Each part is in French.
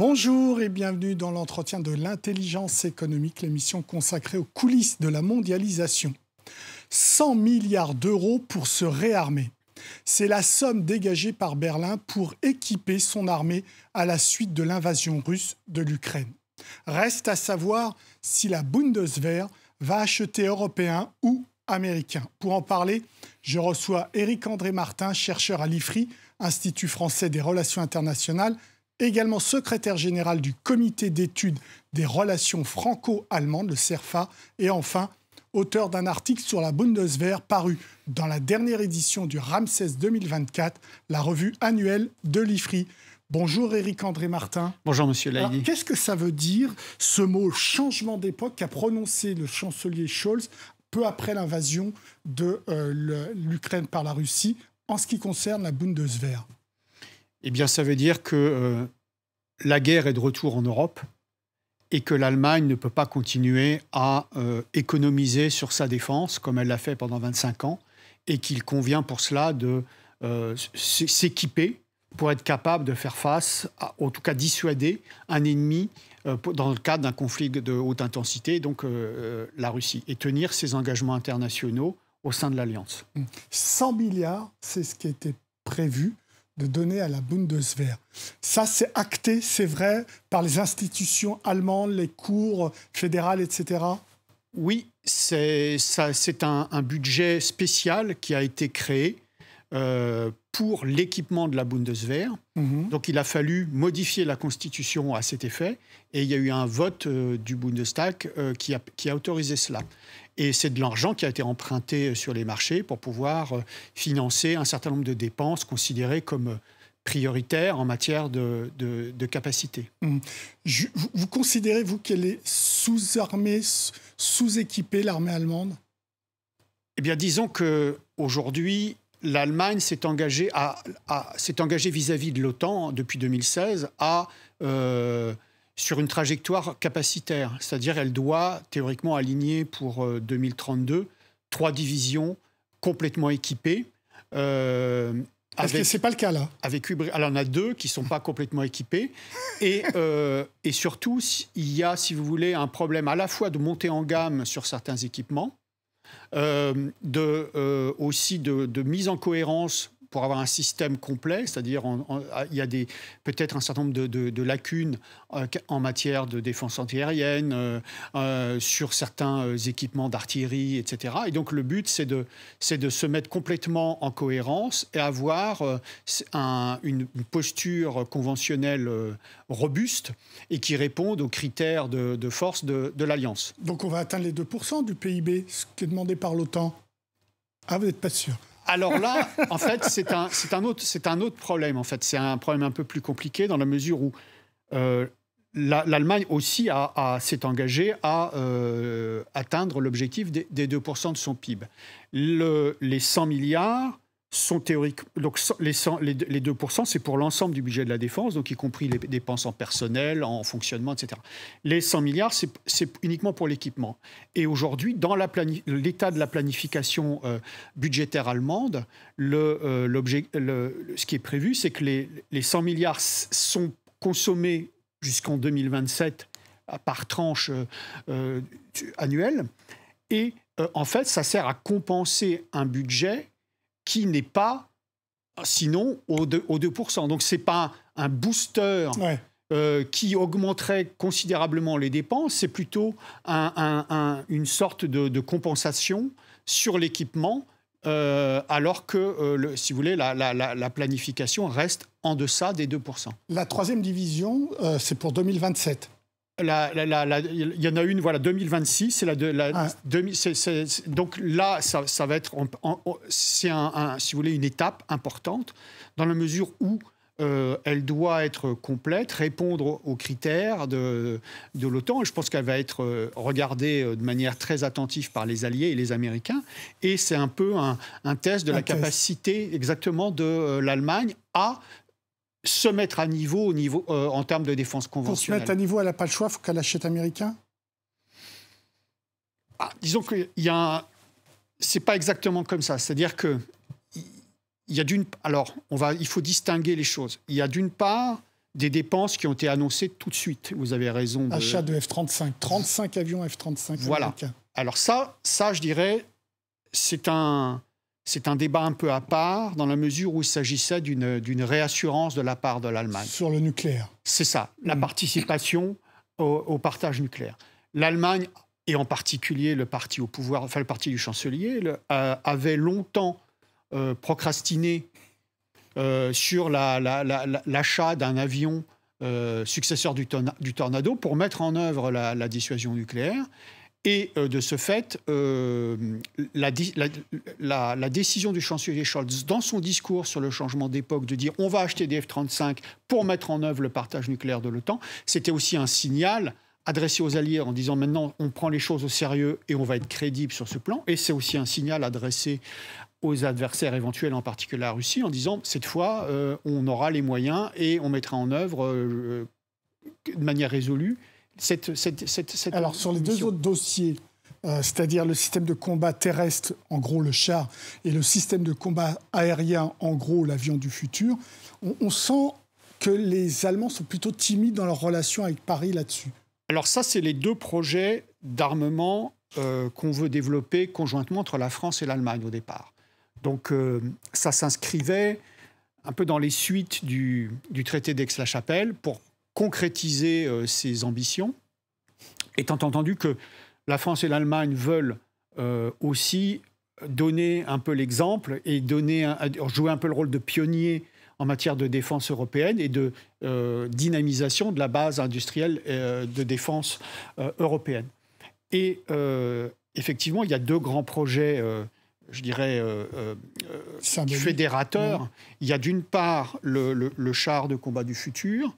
Bonjour et bienvenue dans l'entretien de l'intelligence économique, l'émission consacrée aux coulisses de la mondialisation. 100 milliards d'euros pour se réarmer. C'est la somme dégagée par Berlin pour équiper son armée à la suite de l'invasion russe de l'Ukraine. Reste à savoir si la Bundeswehr va acheter européen ou américain. Pour en parler, je reçois Éric-André Martin, chercheur à l'IFRI, Institut français des relations internationales, également secrétaire général du comité d'études des relations franco-allemandes, le CERFA, et enfin auteur d'un article sur la Bundeswehr paru dans la dernière édition du Ramsès 2024, la revue annuelle de l'IFRI. Bonjour Éric-André Martin. Bonjour Monsieur Laïdi. Qu'est-ce que ça veut dire ce mot changement d'époque qu'a prononcé le chancelier Scholz peu après l'invasion de euh, l'Ukraine par la Russie en ce qui concerne la Bundeswehr? Eh bien, ça veut dire que euh, la guerre est de retour en Europe et que l'Allemagne ne peut pas continuer à euh, économiser sur sa défense comme elle l'a fait pendant 25 ans et qu'il convient pour cela de s'équiper pour être capable de faire face, en tout cas dissuader un ennemi euh, dans le cadre d'un conflit de haute intensité, donc euh, euh, la Russie, et tenir ses engagements internationaux au sein de l'Alliance. 100 milliards, c'est ce qui était prévu de donner à la Bundeswehr. Ça, c'est acté, c'est vrai, par les institutions allemandes, les cours fédérales, etc. Oui, c'est un, un, budget spécial qui a été créé euh, pour l'équipement de la Bundeswehr. Mhm. Donc il a fallu modifier la Constitution à cet effet et il y a eu un vote euh, du Bundestag euh, qui, a, qui, a, autorisé cela. Et c'est de l'argent qui a été emprunté sur les marchés pour pouvoir financer un certain nombre de dépenses considérées comme prioritaires en matière de, de, capacité. Mhm. vous, vous, considérez, vous, qu'elle est sous-armée, sous-équipée, l'armée allemande? Eh bien, disons qu'aujourd'hui, l'Allemagne s'est engagée, vis-à-vis de l'OTAN depuis 2016 à, euh, sur une trajectoire capacitaire. C'est-à-dire elle doit théoriquement aligner pour 2032 euh, trois divisions complètement équipées. Euh, Est-ce que ce n'est pas le cas là? avec, Alors on a deux qui ne sont pas complètement équipées. Et, euh, et surtout, il y a, si vous voulez, un problème à la fois de montée en gamme sur certains équipements euh, de, euh, aussi de, mise en cohérence pour avoir un système complet, c'est-à-dire il y a peut-être un certain nombre de, lacunes euh, en matière de défense antiaérienne, sur certains équipements d'artillerie, etc. Et donc le but, c'est de, de se mettre complètement en cohérence et avoir une, posture conventionnelle robuste et qui réponde aux critères de, force de, l'Alliance. Donc on va atteindre les 2% du PIB, ce qui est demandé par l'OTAN. Ah, vous n'êtes pas sûr alors là, en fait, c'est un, autre, problème. En fait, c'est un problème un peu plus compliqué dans la mesure où euh, l'Allemagne aussi s'est engagée à euh, atteindre l'objectif des, des, 2% de son PIB. Le, les 100 milliards sont théoriques. Donc les, les, 2%, c'est pour l'ensemble du budget de la défense, donc y compris les dépenses en personnel, en fonctionnement, etc. Les 100 milliards, c'est uniquement pour l'équipement. Et aujourd'hui, dans l'état de la planification euh, budgétaire allemande, le, euh, ce qui est prévu, c'est que les, les 100 milliards sont consommés jusqu'en 2027 par tranche euh, annuelle. Et en fait, ça sert à compenser un budget qui n'est pas, sinon, au 2%. Donc, ce n'est pas un booster euh, qui augmenterait considérablement les dépenses, c'est plutôt une sorte de, compensation sur l'équipement. Euh, alors que, euh, si vous voulez, la, la, planification reste en deçà des 2%. La troisième division, c'est pour 2027 il y en a une, voilà, 2026, c'est la, la donc là, ça, va être, c'est un, si vous voulez, une étape importante dans la mesure où euh, elle doit être complète, répondre aux critères de, de l'OTAN. Je pense qu'elle va être euh, regardée euh, de manière très attentive par les Alliés et les Américains. Et c'est un peu un, test de la capacité exactement de l'Allemagne à se mettre à niveau, au niveau euh, en termes de défense conventionnelle. Pour se mettre à niveau, elle n'a pas le choix, il faut qu'elle achète américain? Ah, Disons qu'il y a C'est pas exactement comme ça. C'est-à-dire que il y a d'une... Alors, on va... il faut distinguer les choses. Il y a d'une part des dépenses qui ont été annoncées tout de suite. Vous avez raison. De... Achat de F-35, 35 avions F-35 Voilà. Alors ça, ça, je dirais, c'est un, c'est un débat un peu à part dans la mesure où il s'agissait d'une réassurance de la part de l'Allemagne. Sur le nucléaire. C'est ça, la mm. participation au, partage nucléaire. L'Allemagne, et en particulier le parti au pouvoir, enfin le parti du chancelier, euh, avait longtemps euh, procrastiné euh, sur l'achat d'un avion successeur du, Tornado pour mettre en œuvre la dissuasion nucléaire. Et euh, de ce fait, euh, la, décision du chancelier Scholz, dans son discours sur le changement d'époque, de dire on va acheter des F-35 pour mettre en œuvre le partage nucléaire de l'OTAN, c'était aussi un signal adressé aux alliés en disant maintenant on prend les choses au sérieux et on va être crédible sur ce plan. Et c'est aussi un signal adressé aux adversaires éventuels, en particulier la Russie, en disant cette fois euh, on aura les moyens et on mettra en œuvre de manière résolue alors, sur les deux autres dossiers, euh, c'est-à-dire le système de combat terrestre, en gros le char, et le système de combat aérien, en gros l'avion du futur, on, sent que les Allemands sont plutôt timides dans leur relation avec Paris là-dessus. Alors ça, c'est les deux projets d'armement euh, qu'on veut développer conjointement entre la France et l'Allemagne au départ. Donc euh, ça s'inscrivait un peu dans les suites du, du traité d'Aix-la-Chapelle pour concrétiser euh, ses ambitions, étant entendu que la France et l'Allemagne veulent euh, aussi donner un peu l'exemple et donner jouer un peu le rôle de pionnier en matière de défense européenne et de euh, dynamisation de la base industrielle de défense européenne. Et effectivement, il y a deux grands projets, je dirais, fédérateurs. Il y a d'une part le, char de combat du futur,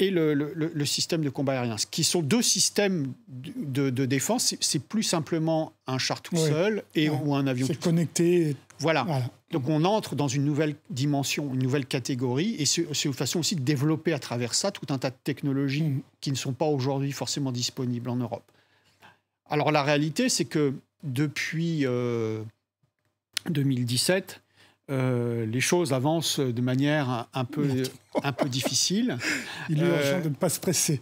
et le, système de combat aérien, qui sont deux systèmes de, défense. C'est plus simplement un char tout seul et, ou un avion. C'est connecté. Voilà. Donc on entre dans une nouvelle dimension, une nouvelle catégorie, et c'est une façon aussi de développer à travers ça tout un tas de technologies mm. qui ne sont pas aujourd'hui forcément disponibles en Europe. Alors la réalité, c'est que depuis 2017, euh, euh, les choses avancent de manière un peu, un peu difficile. Il est urgent de ne pas se presser.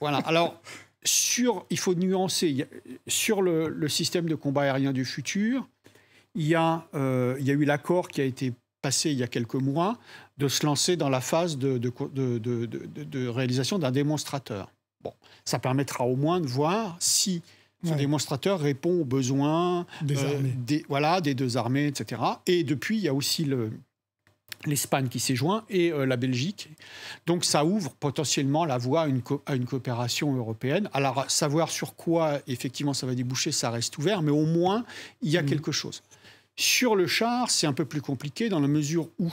Voilà. Alors, sur, il faut nuancer. Sur le, système de combat aérien du futur, il y a, euh, il y a eu l'accord qui a été passé il y a quelques mois de se lancer dans la phase de, de, de, de réalisation d'un démonstrateur. Bon, ça permettra au moins de voir si ce démonstrateur répond aux besoins euh, des, voilà, des deux armées, etc. Et depuis, il y a aussi l'Espagne qui s'est joint et euh, la Belgique. Donc ça ouvre potentiellement la voie à une, à une, coopération européenne. Alors savoir sur quoi effectivement ça va déboucher, ça reste ouvert, mais au moins il y a mmh. quelque chose. Sur le char, c'est un peu plus compliqué dans la mesure où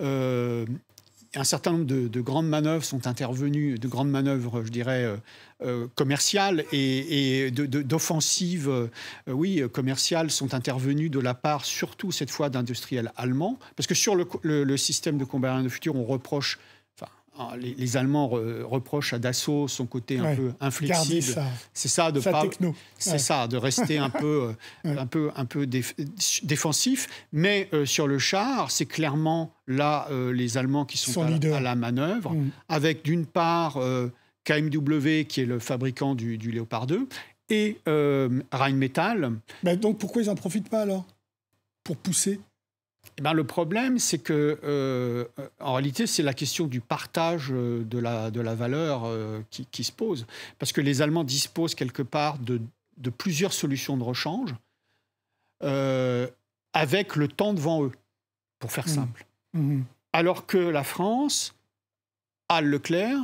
euh, un certain nombre de, grandes manœuvres sont intervenues, de grandes manœuvres, je dirais, euh, euh, commerciales et, d'offensives, euh, oui, commerciales sont intervenues de la part, surtout cette fois, d'industriels allemands. Parce que sur le, système de combat de futur, on reproche ah, les, Allemands reprochent à Dassault son côté un peu inflexible. C'est ça de pas, c'est ça de rester un peu, euh, un peu, un peu défensif. Mais euh, sur le char, c'est clairement là euh, les Allemands qui sont, à, la manœuvre, mm. avec d'une part KMW qui est le fabricant du, du Léopard 2 et Rheinmetall. Mais donc pourquoi ils en profitent pas alors? Pour pousser? Eh ben, le problème, c'est que, euh, en réalité, c'est la question du partage euh, de la, de la valeur euh, qui, se pose. Parce que les Allemands disposent quelque part de, de plusieurs solutions de rechange avec le temps devant eux, pour faire mmh. simple. Mmh. Alors que la France a Leclerc,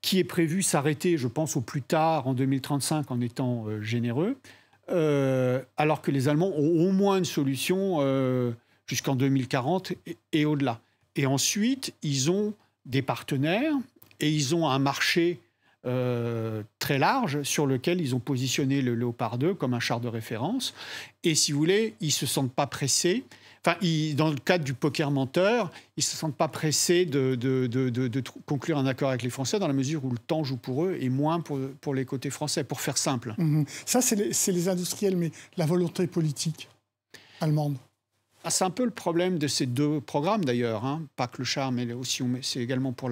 qui est prévu s'arrêter, je pense, au plus tard en 2035 en étant généreux, alors que les Allemands ont au moins une solution jusqu'en 2040 et, au-delà. Et ensuite, ils ont des partenaires et ils ont un marché euh, très large sur lequel ils ont positionné le Léopard 2 comme un char de référence. Et si vous voulez, ils ne se sentent pas pressés. Enfin, dans le cadre du poker menteur, ils ne se sentent pas pressés de, conclure un accord avec les Français dans la mesure où le temps joue pour eux et moins pour, les côtés français, pour faire simple. Mmh ça, c'est les industriels, mais la volonté politique allemande ah, c'est un peu le problème de ces deux programmes d'ailleurs, hein. pas que le char, mais aussi c'est également pour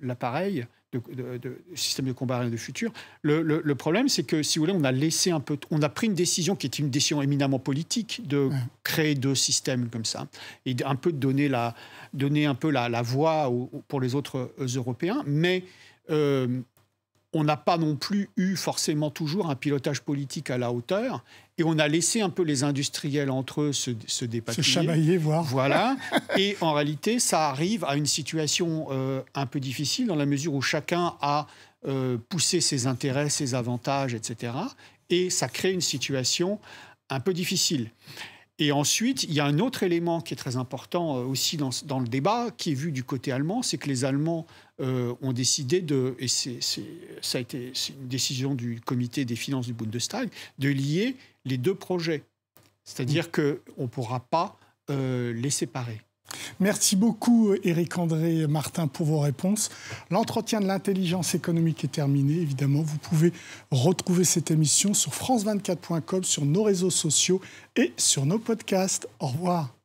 l'appareil de, système de combat de futur. Le, problème, c'est que, si vous voulez, on a laissé un peu, on a pris une décision qui est une décision éminemment politique de créer deux systèmes comme ça et un peu de donner la, donner un peu la, la voie pour les autres euh, Européens, mais euh, on n'a pas non plus eu forcément toujours un pilotage politique à la hauteur et on a laissé un peu les industriels entre eux se, se dépatouiller. Se chamailler, voir. Voilà. et en réalité, ça arrive à une situation euh, un peu difficile dans la mesure où chacun a euh, poussé ses intérêts, ses avantages, etc. Et ça crée une situation un peu difficile. Et ensuite, il y a un autre élément qui est très important euh, aussi dans, le débat, qui est vu du côté allemand, c'est que les Allemands euh, ont décidé de, et c'est, ça a été une décision du comité des finances du Bundestag, de lier les deux projets. C'est-à-dire mmh. qu'on ne pourra pas euh, les séparer. Merci beaucoup, Éric André Martin, pour vos réponses. L'entretien de l'intelligence économique est terminé. Évidemment, vous pouvez retrouver cette émission sur France24.com, sur nos réseaux sociaux et sur nos podcasts. Au revoir.